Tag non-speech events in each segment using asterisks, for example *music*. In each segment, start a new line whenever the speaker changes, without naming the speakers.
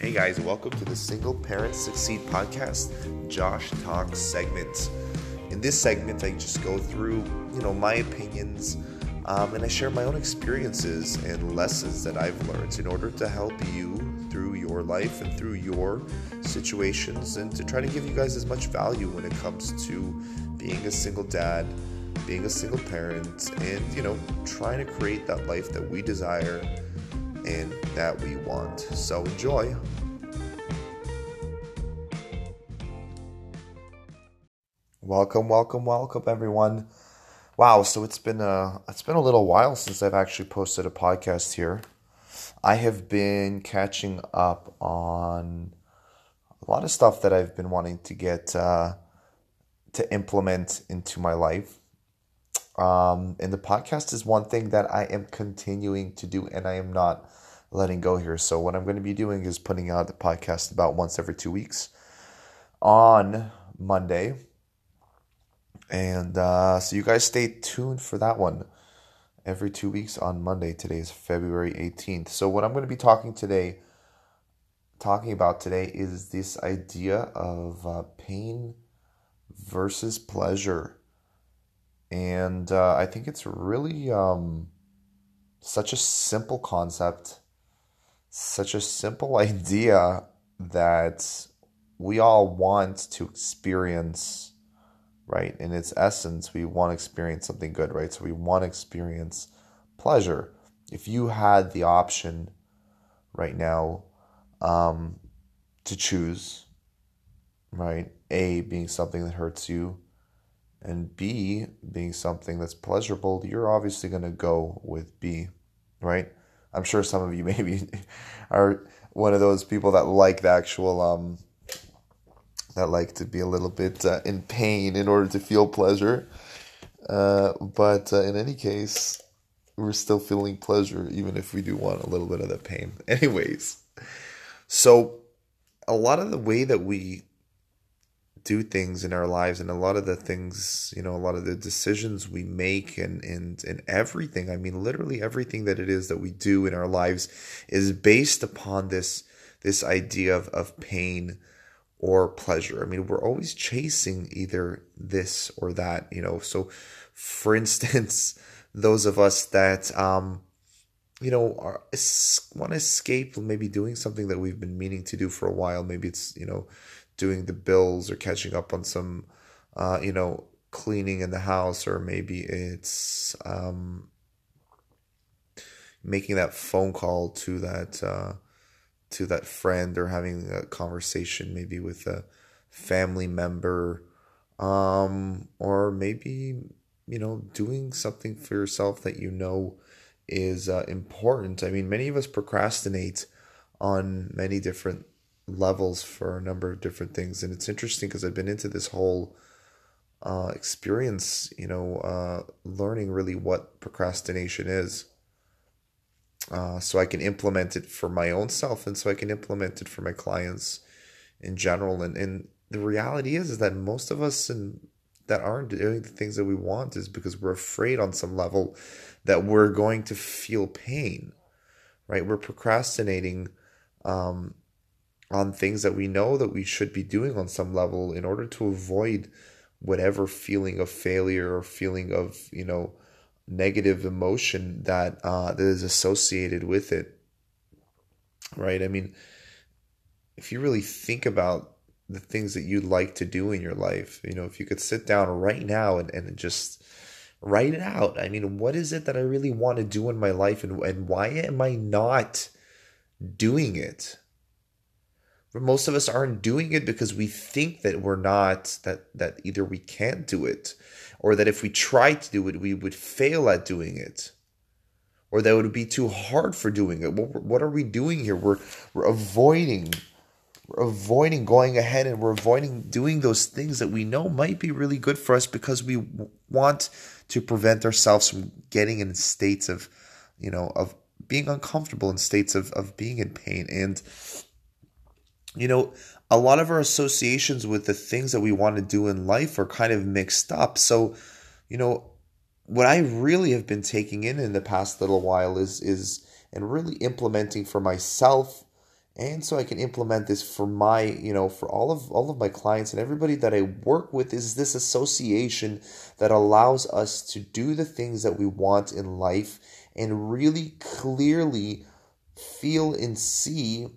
Hey guys, welcome to the Single Parents Succeed podcast, Josh Talks segment. In this segment, I just go through, you know, my opinions, um, and I share my own experiences and lessons that I've learned in order to help you through your life and through your situations, and to try to give you guys as much value when it comes to being a single dad, being a single parent, and you know, trying to create that life that we desire and that we want. So enjoy. Welcome, welcome, welcome, everyone. Wow, so it's been a it's been a little while since I've actually posted a podcast here. I have been catching up on a lot of stuff that I've been wanting to get uh, to implement into my life. Um, and the podcast is one thing that I am continuing to do, and I am not letting go here. So what I'm going to be doing is putting out the podcast about once every two weeks on Monday and uh, so you guys stay tuned for that one every two weeks on Monday. Today is February 18th. So what I'm going to be talking today, talking about today is this idea of uh, pain versus pleasure. And uh, I think it's really um, such a simple concept, such a simple *laughs* idea that we all want to experience right? In its essence, we want to experience something good, right? So we want to experience pleasure. If you had the option right now um, to choose, right? A being something that hurts you, and B being something that's pleasurable, you're obviously going to go with B, right? I'm sure some of you *laughs* maybe are one of those people that like the actual um, that like to be a little bit uh, in pain in order to feel pleasure. Uh, but uh, in any case, we're still feeling pleasure, even if we do want a little bit of the pain. *laughs* Anyways, so a lot of the way that we do things in our lives and a lot of the things you know a lot of the decisions we make and and and everything i mean literally everything that it is that we do in our lives is based upon this this idea of of pain or pleasure. I mean, we're always chasing either this or that, you know. So, for *laughs* instance, those of us that, um, you know, are, want to escape maybe doing something that we've been meaning to do for a while. Maybe it's, you know, doing the bills or catching up on some, uh, you know, cleaning in the house, or maybe it's um, making that phone call to that. Uh, to that friend or having a conversation maybe with a family member um, or maybe you know doing something for yourself that you know is uh, important i mean many of us procrastinate on many different levels for a number of different things and it's interesting because i've been into this whole uh, experience you know uh, learning really what procrastination is uh, so I can implement it for my own self and so I can implement it for my clients in general. And, and the reality is, is that most of us that aren't doing the things that we want is because we're afraid on some level that we're going to feel pain, right? We're procrastinating um, on things that we know that we should be doing on some level in order to avoid whatever feeling of failure or feeling of, you know, negative emotion that uh, that is associated with it. Right? I mean, if you really think about the things that you'd like to do in your life, you know, if you could sit down right now and, and just write it out. I mean, what is it that I really want to do in my life and, and why am I not doing it? But most of us aren't doing it because we think that we're not that that either we can't do it or that if we tried to do it we would fail at doing it or that it would be too hard for doing it. What, what are we doing here? We're we're avoiding we're avoiding going ahead and we're avoiding doing those things that we know might be really good for us because we want to prevent ourselves from getting in states of you know of being uncomfortable in states of, of being in pain. And you know, a lot of our associations with the things that we want to do in life are kind of mixed up. So, you know, what I really have been taking in in the past little while is is and really implementing for myself and so I can implement this for my, you know, for all of all of my clients and everybody that I work with is this association that allows us to do the things that we want in life and really clearly feel and see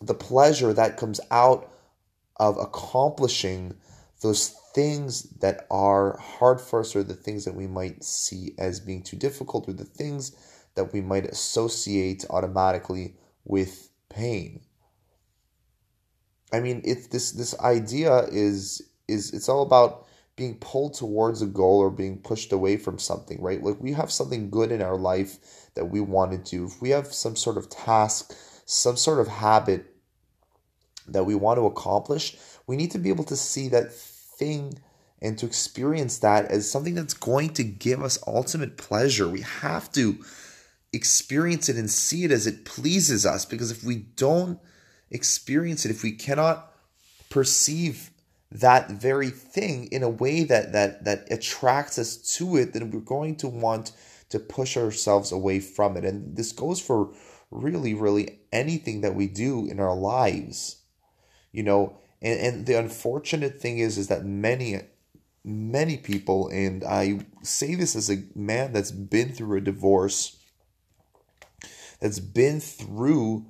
the pleasure that comes out of accomplishing those things that are hard for us or the things that we might see as being too difficult or the things that we might associate automatically with pain. I mean, it's this this idea is is it's all about being pulled towards a goal or being pushed away from something, right? Like we have something good in our life that we want to do. If we have some sort of task, some sort of habit that we want to accomplish, we need to be able to see that thing and to experience that as something that's going to give us ultimate pleasure. We have to experience it and see it as it pleases us because if we don't experience it, if we cannot perceive that very thing in a way that that that attracts us to it, then we're going to want to push ourselves away from it. And this goes for really, really anything that we do in our lives. You know, and, and the unfortunate thing is is that many many people, and I say this as a man that's been through a divorce that's been through,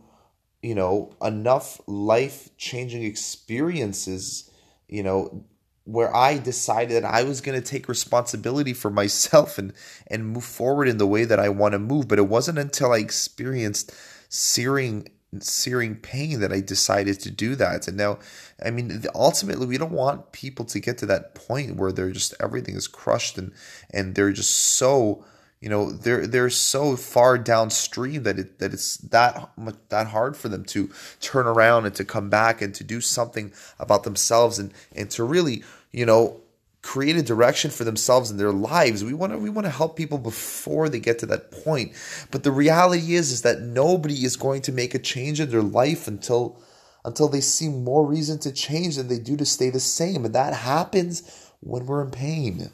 you know, enough life changing experiences, you know, where I decided that I was going to take responsibility for myself and and move forward in the way that I want to move. But it wasn't until I experienced searing searing pain that I decided to do that. And now, I mean, ultimately, we don't want people to get to that point where they're just everything is crushed and and they're just so you know they're they're so far downstream that it that it's that much that hard for them to turn around and to come back and to do something about themselves and and to really you know create a direction for themselves in their lives. We want to we want to help people before they get to that point. But the reality is is that nobody is going to make a change in their life until until they see more reason to change than they do to stay the same. And that happens when we're in pain.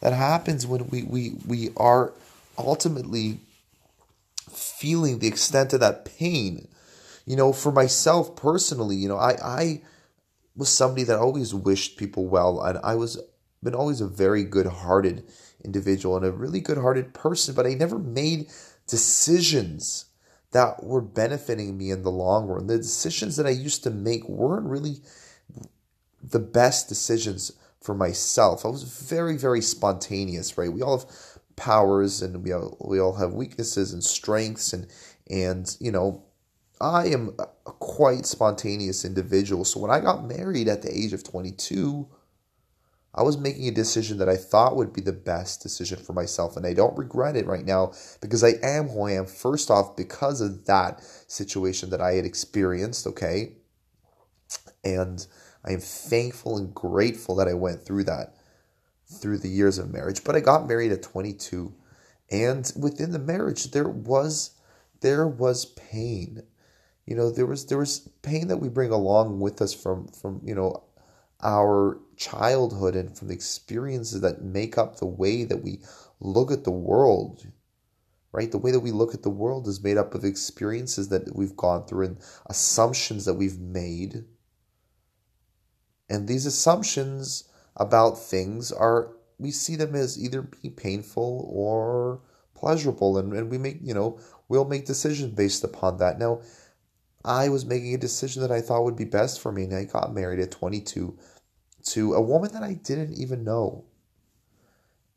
That happens when we, we, we are ultimately feeling the extent of that pain. You know, for myself personally, you know, I, I was somebody that always wished people well, and I was been always a very good hearted individual and a really good hearted person, but I never made decisions that were benefiting me in the long run. The decisions that I used to make weren't really the best decisions for myself. I was very, very spontaneous, right? We all have powers and we all, we all have weaknesses and strengths and and you know I am a quite spontaneous individual. So when I got married at the age of 22, I was making a decision that I thought would be the best decision for myself. And I don't regret it right now because I am who I am, first off, because of that situation that I had experienced, okay? And I am thankful and grateful that I went through that through the years of marriage. But I got married at 22, and within the marriage there was there was pain. You know, there was there was pain that we bring along with us from from you know our childhood and from the experiences that make up the way that we look at the world right? The way that we look at the world is made up of experiences that we've gone through and assumptions that we've made and these assumptions about things are, we see them as either being painful or pleasurable. And, and we make, you know, we'll make decisions based upon that. Now, I was making a decision that I thought would be best for me. And I got married at 22 to a woman that I didn't even know.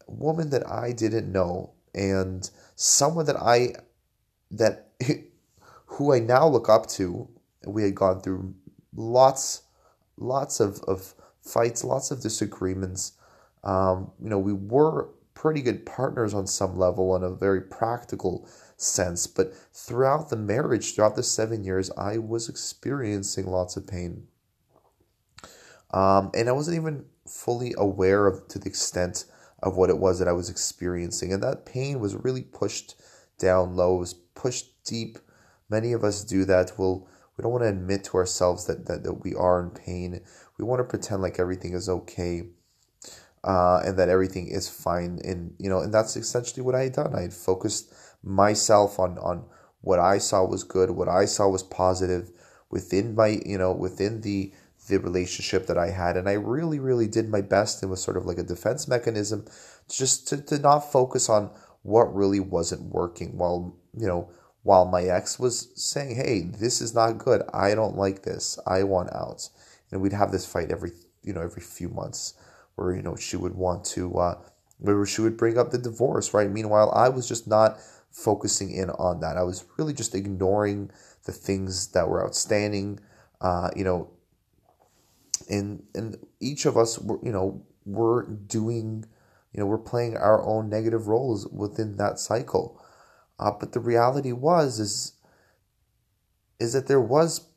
A woman that I didn't know. And someone that I, that, *laughs* who I now look up to. We had gone through lots lots of, of fights, lots of disagreements. Um, you know, we were pretty good partners on some level on a very practical sense, but throughout the marriage, throughout the seven years, I was experiencing lots of pain. Um, and I wasn't even fully aware of to the extent of what it was that I was experiencing. And that pain was really pushed down low, it was pushed deep. Many of us do that. We'll we don't want to admit to ourselves that, that, that we are in pain. We want to pretend like everything is okay uh, and that everything is fine. And, you know, and that's essentially what I had done. I had focused myself on, on what I saw was good, what I saw was positive within my, you know, within the the relationship that I had. And I really, really did my best. It was sort of like a defense mechanism just to, to not focus on what really wasn't working while, you know, while my ex was saying, Hey, this is not good. I don't like this. I want out. And we'd have this fight every, you know, every few months where, you know, she would want to, uh, where she would bring up the divorce, right? Meanwhile, I was just not focusing in on that. I was really just ignoring the things that were outstanding. Uh, you know, and and each of us, were, you know, we're doing, you know, we're playing our own negative roles within that cycle. Uh, but the reality was is is that there was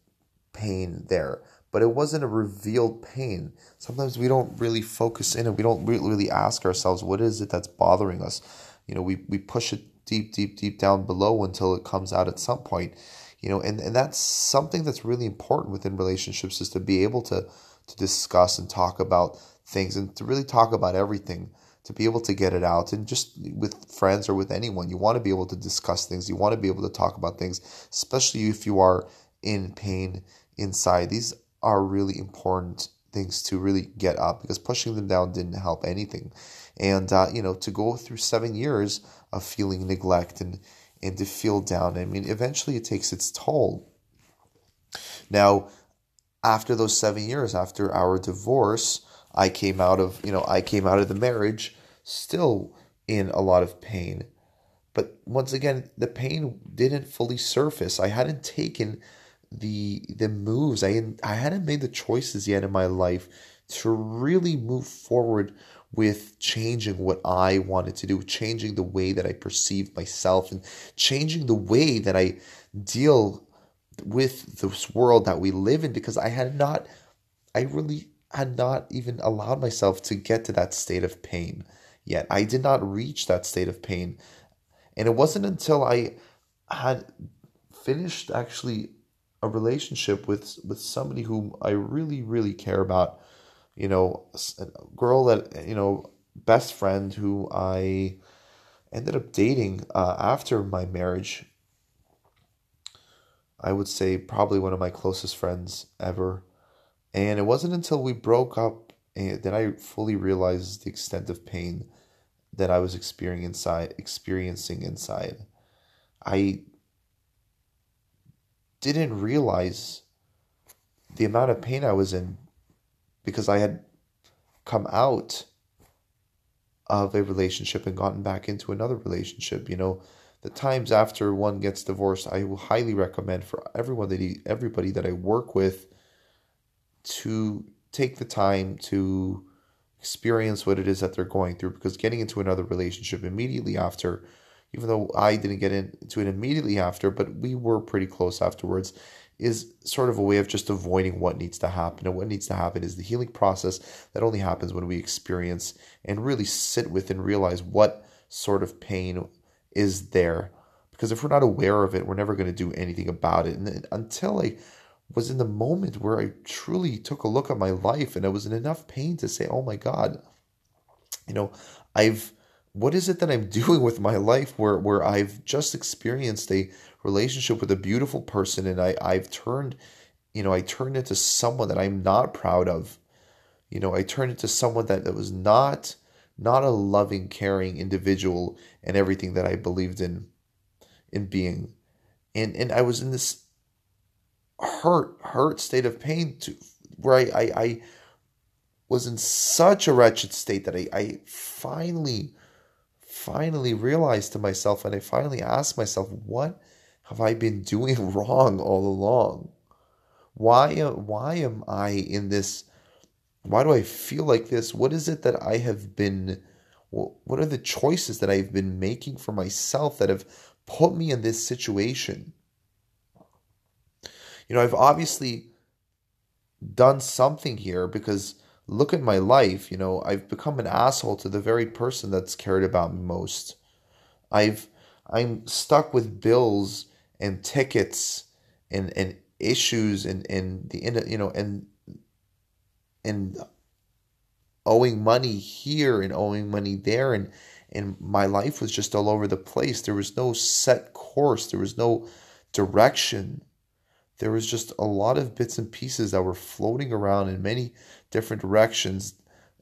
pain there, but it wasn't a revealed pain. Sometimes we don't really focus in and we don't really ask ourselves what is it that's bothering us. You know, we we push it deep, deep, deep down below until it comes out at some point. You know, and, and that's something that's really important within relationships is to be able to to discuss and talk about things and to really talk about everything to be able to get it out and just with friends or with anyone you want to be able to discuss things you want to be able to talk about things especially if you are in pain inside these are really important things to really get up because pushing them down didn't help anything and uh, you know to go through seven years of feeling neglect and and to feel down i mean eventually it takes its toll now after those seven years, after our divorce, I came out of, you know, I came out of the marriage still in a lot of pain. But once again, the pain didn't fully surface. I hadn't taken the the moves. I hadn't, I hadn't made the choices yet in my life to really move forward with changing what I wanted to do, changing the way that I perceive myself and changing the way that I deal with this world that we live in because I had not, I really had not even allowed myself to get to that state of pain yet. I did not reach that state of pain. And it wasn't until I had finished actually a relationship with with somebody whom I really really care about, you know, a girl that you know, best friend who I ended up dating uh, after my marriage I would say probably one of my closest friends ever. And it wasn't until we broke up that I fully realized the extent of pain that I was experiencing inside. I didn't realize the amount of pain I was in because I had come out of a relationship and gotten back into another relationship, you know, the times after one gets divorced, I will highly recommend for everyone that he, everybody that I work with to take the time to experience what it is that they're going through because getting into another relationship immediately after even though I didn't get into it immediately after but we were pretty close afterwards is sort of a way of just avoiding what needs to happen and what needs to happen is the healing process that only happens when we experience and really sit with and realize what sort of pain is there. Because if we're not aware of it, we're never going to do anything about it. And until I was in the moment where I truly took a look at my life and I was in enough pain to say, oh my God, you know, I've, what is it that I'm *laughs* doing with my life where, where I've just experienced a relationship with a beautiful person and I, I've turned, you know, I turned into someone that I'm not proud of. You know, I turned into someone that, that was not not a loving, caring individual and everything that I believed in in being. And and I was in this hurt, hurt state of pain to where I, I, I was in such a wretched state that I, I finally, finally realized to myself and I finally asked myself, what have I been doing *laughs* wrong all along? Why, why am I in this why do I feel like this? What is it that I have been, what are the choices that I've been making for myself that have put me in this situation? You know, I've obviously done something here because look at my life. You know, I've become an asshole to the very person that's cared about me most. I've, I'm stuck with bills and tickets and, and issues and, and the, you know, and and owing money here and owing money there and and my life was just all over the place. There was no set course, there was no direction. There was just a lot of bits and pieces that were floating around and many different directions.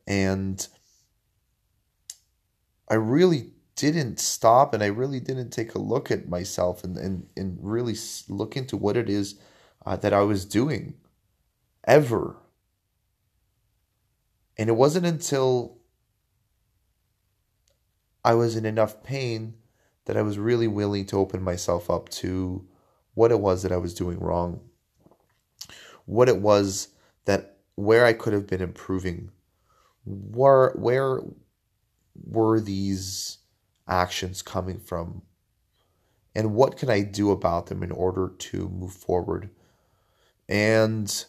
And I really didn't stop and I really didn't take a look at myself and, and, and really look into what it is uh, that I was doing ever. And it wasn't until I was in enough pain that I was really willing to open myself up to what it was that I was doing wrong, what it was that where I could have been improving, where where were these actions coming from, and what can I do about them in order to move forward, and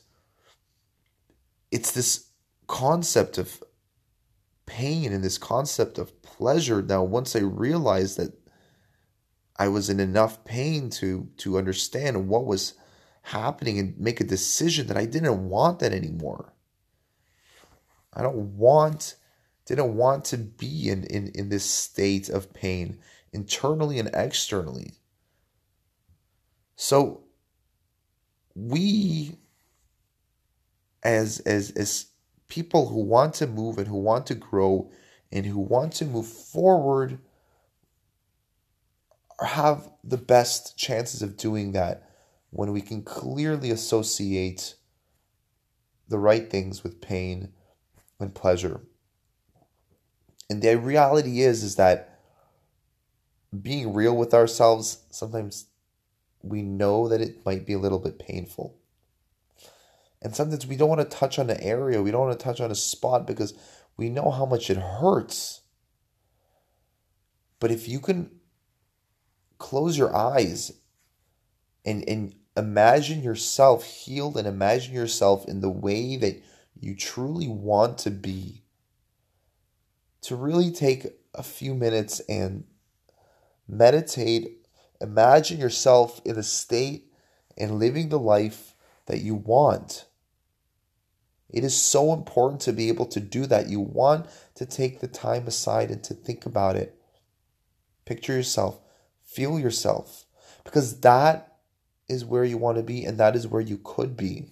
it's this concept of pain and this concept of pleasure. Now, once I realized that I was in enough pain to to understand what was happening and make a decision that I didn't want that anymore. I don't want didn't want to be in, in, in this state of pain internally and externally. So we as as as people who want to move and who want to grow and who want to move forward have the best chances of doing that when we can clearly associate the right things with pain and pleasure. And the reality is is that being real with ourselves sometimes we know that it might be a little bit painful. And sometimes we don't want to touch on an area, we don't want to touch on a spot because we know how much it hurts. But if you can close your eyes and, and imagine yourself healed and imagine yourself in the way that you truly want to be, to really take a few minutes and meditate, imagine yourself in a state and living the life that you want. It is so important to be able to do that. You want to take the time aside and to think about it. Picture yourself, feel yourself, because that is where you want to be and that is where you could be.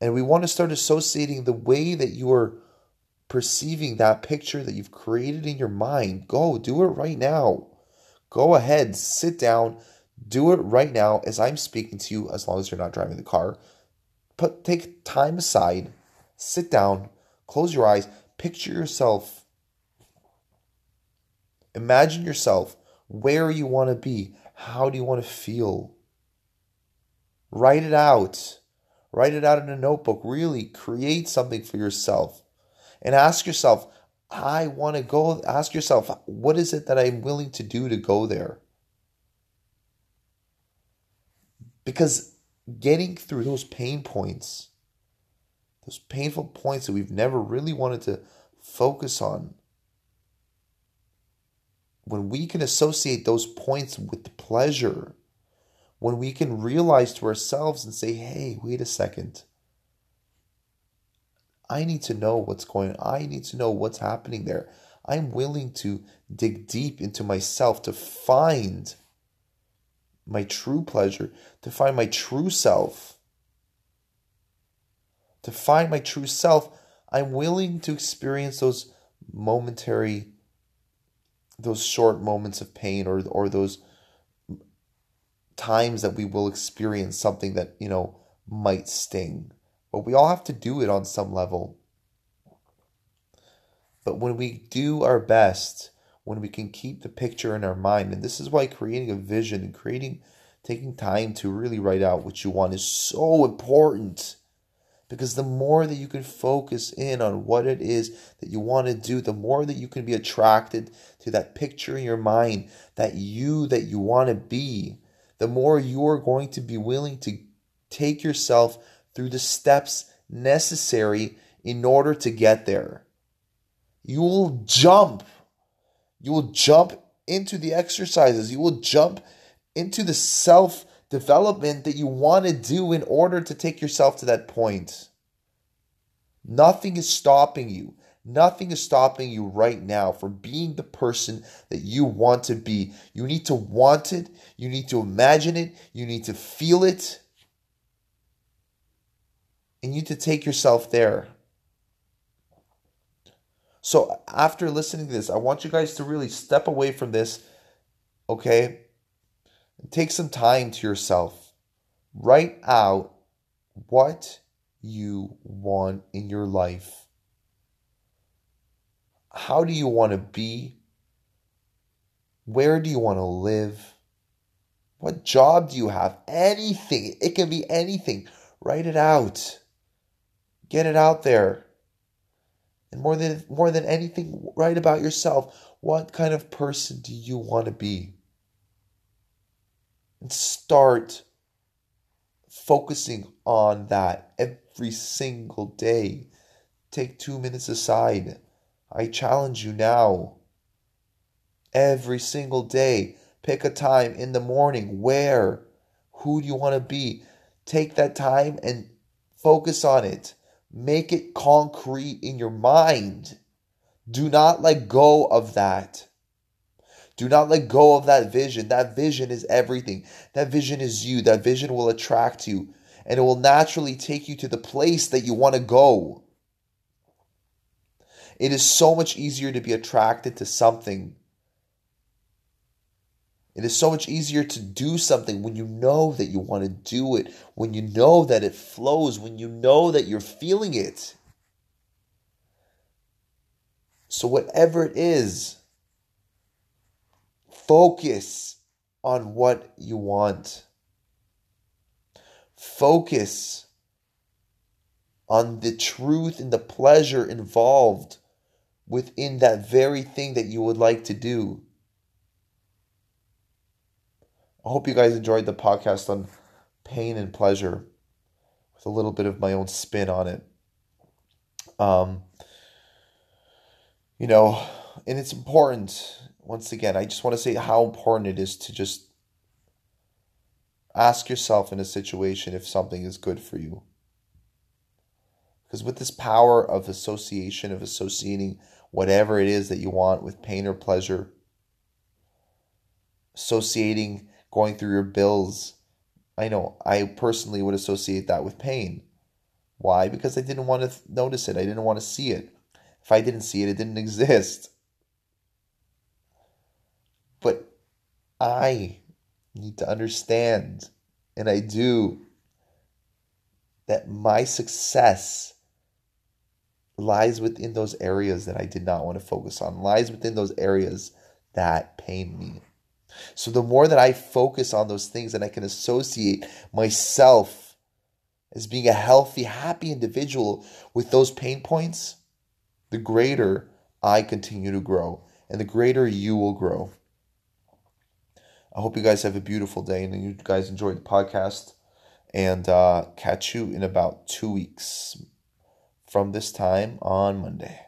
And we want to start associating the way that you are perceiving that picture that you've created in your mind. Go, do it right now. Go ahead, sit down, do it right now as I'm speaking to you, as long as you're not driving the car put take time aside, sit down, close your eyes, picture yourself. Imagine yourself where you want to be. How do you want to feel? Write it out. Write it out in a notebook. Really create something for yourself. And ask yourself, I want to go. Ask yourself, what is it that I'm willing to do to go there? Because getting through those pain points, those painful points that we've never really wanted to focus on, when we can associate those points with pleasure, when we can realize to ourselves and say, hey, wait a second. I need to know what's going on. I need to know what's happening there. I'm willing to dig deep into myself to find my true pleasure, to find my true self. To find my true self, I'm willing to experience those momentary, those short moments of pain or, or those times that we will experience something that, you know, might sting. But we all have to do it on some level. But when we do our best, when we can keep the picture in our mind. And this is why creating a vision and creating, taking time to really write out what you want is so important. Because the more that you can focus in on what it is that you want to do, the more that you can be attracted to that picture in your mind, that you that you want to be, the more you are going to be willing to take yourself through the steps necessary in order to get there. You will jump you will jump into the exercises. You will jump into the self development that you want to do in order to take yourself to that point. Nothing is stopping you. Nothing is stopping you right now from being the person that you want to be. You need to want it, you need to imagine it, you need to feel it, and you need to take yourself there. So, after listening to this, I want you guys to really step away from this, okay? Take some time to yourself. Write out what you want in your life. How do you want to be? Where do you want to live? What job do you have? Anything. It can be anything. Write it out. Get it out there. And more than more than anything, write about yourself. What kind of person do you want to be? And start focusing on that every single day. Take two minutes aside. I challenge you now. Every single day, pick a time in the morning. Where? Who do you want to be? Take that time and focus on it. Make it concrete in your mind. Do not let go of that. Do not let go of that vision. That vision is everything. That vision is you. That vision will attract you and it will naturally take you to the place that you want to go. It is so much easier to be attracted to something. It is so much easier to do something when you know that you want to do it, when you know that it flows, when you know that you're feeling it. So, whatever it is, Focus on what you want. Focus on the truth and the pleasure involved within that very thing that you would like to do. I hope you guys enjoyed the podcast on pain and pleasure with a little bit of my own spin on it. Um, you know, and it's important once again, I just want to say how important it is to just ask yourself in a situation if something is good for you. Because with this power of association, of associating whatever it is that you want with pain or pleasure, associating going through your bills, I know I personally would associate that with pain. Why? Because I didn't want to notice it, I didn't want to see it. If I didn't see it, it didn't exist. But I need to understand, and I do, that my success lies within those areas that I did not want to focus on, lies within those areas that pain me. So the more that I focus on those things and I can associate myself as being a healthy, happy individual with those pain points, the greater I continue to grow and the greater you will grow. I hope you guys have a beautiful day and you guys enjoyed the podcast. And uh, catch you in about two weeks from this time on Monday.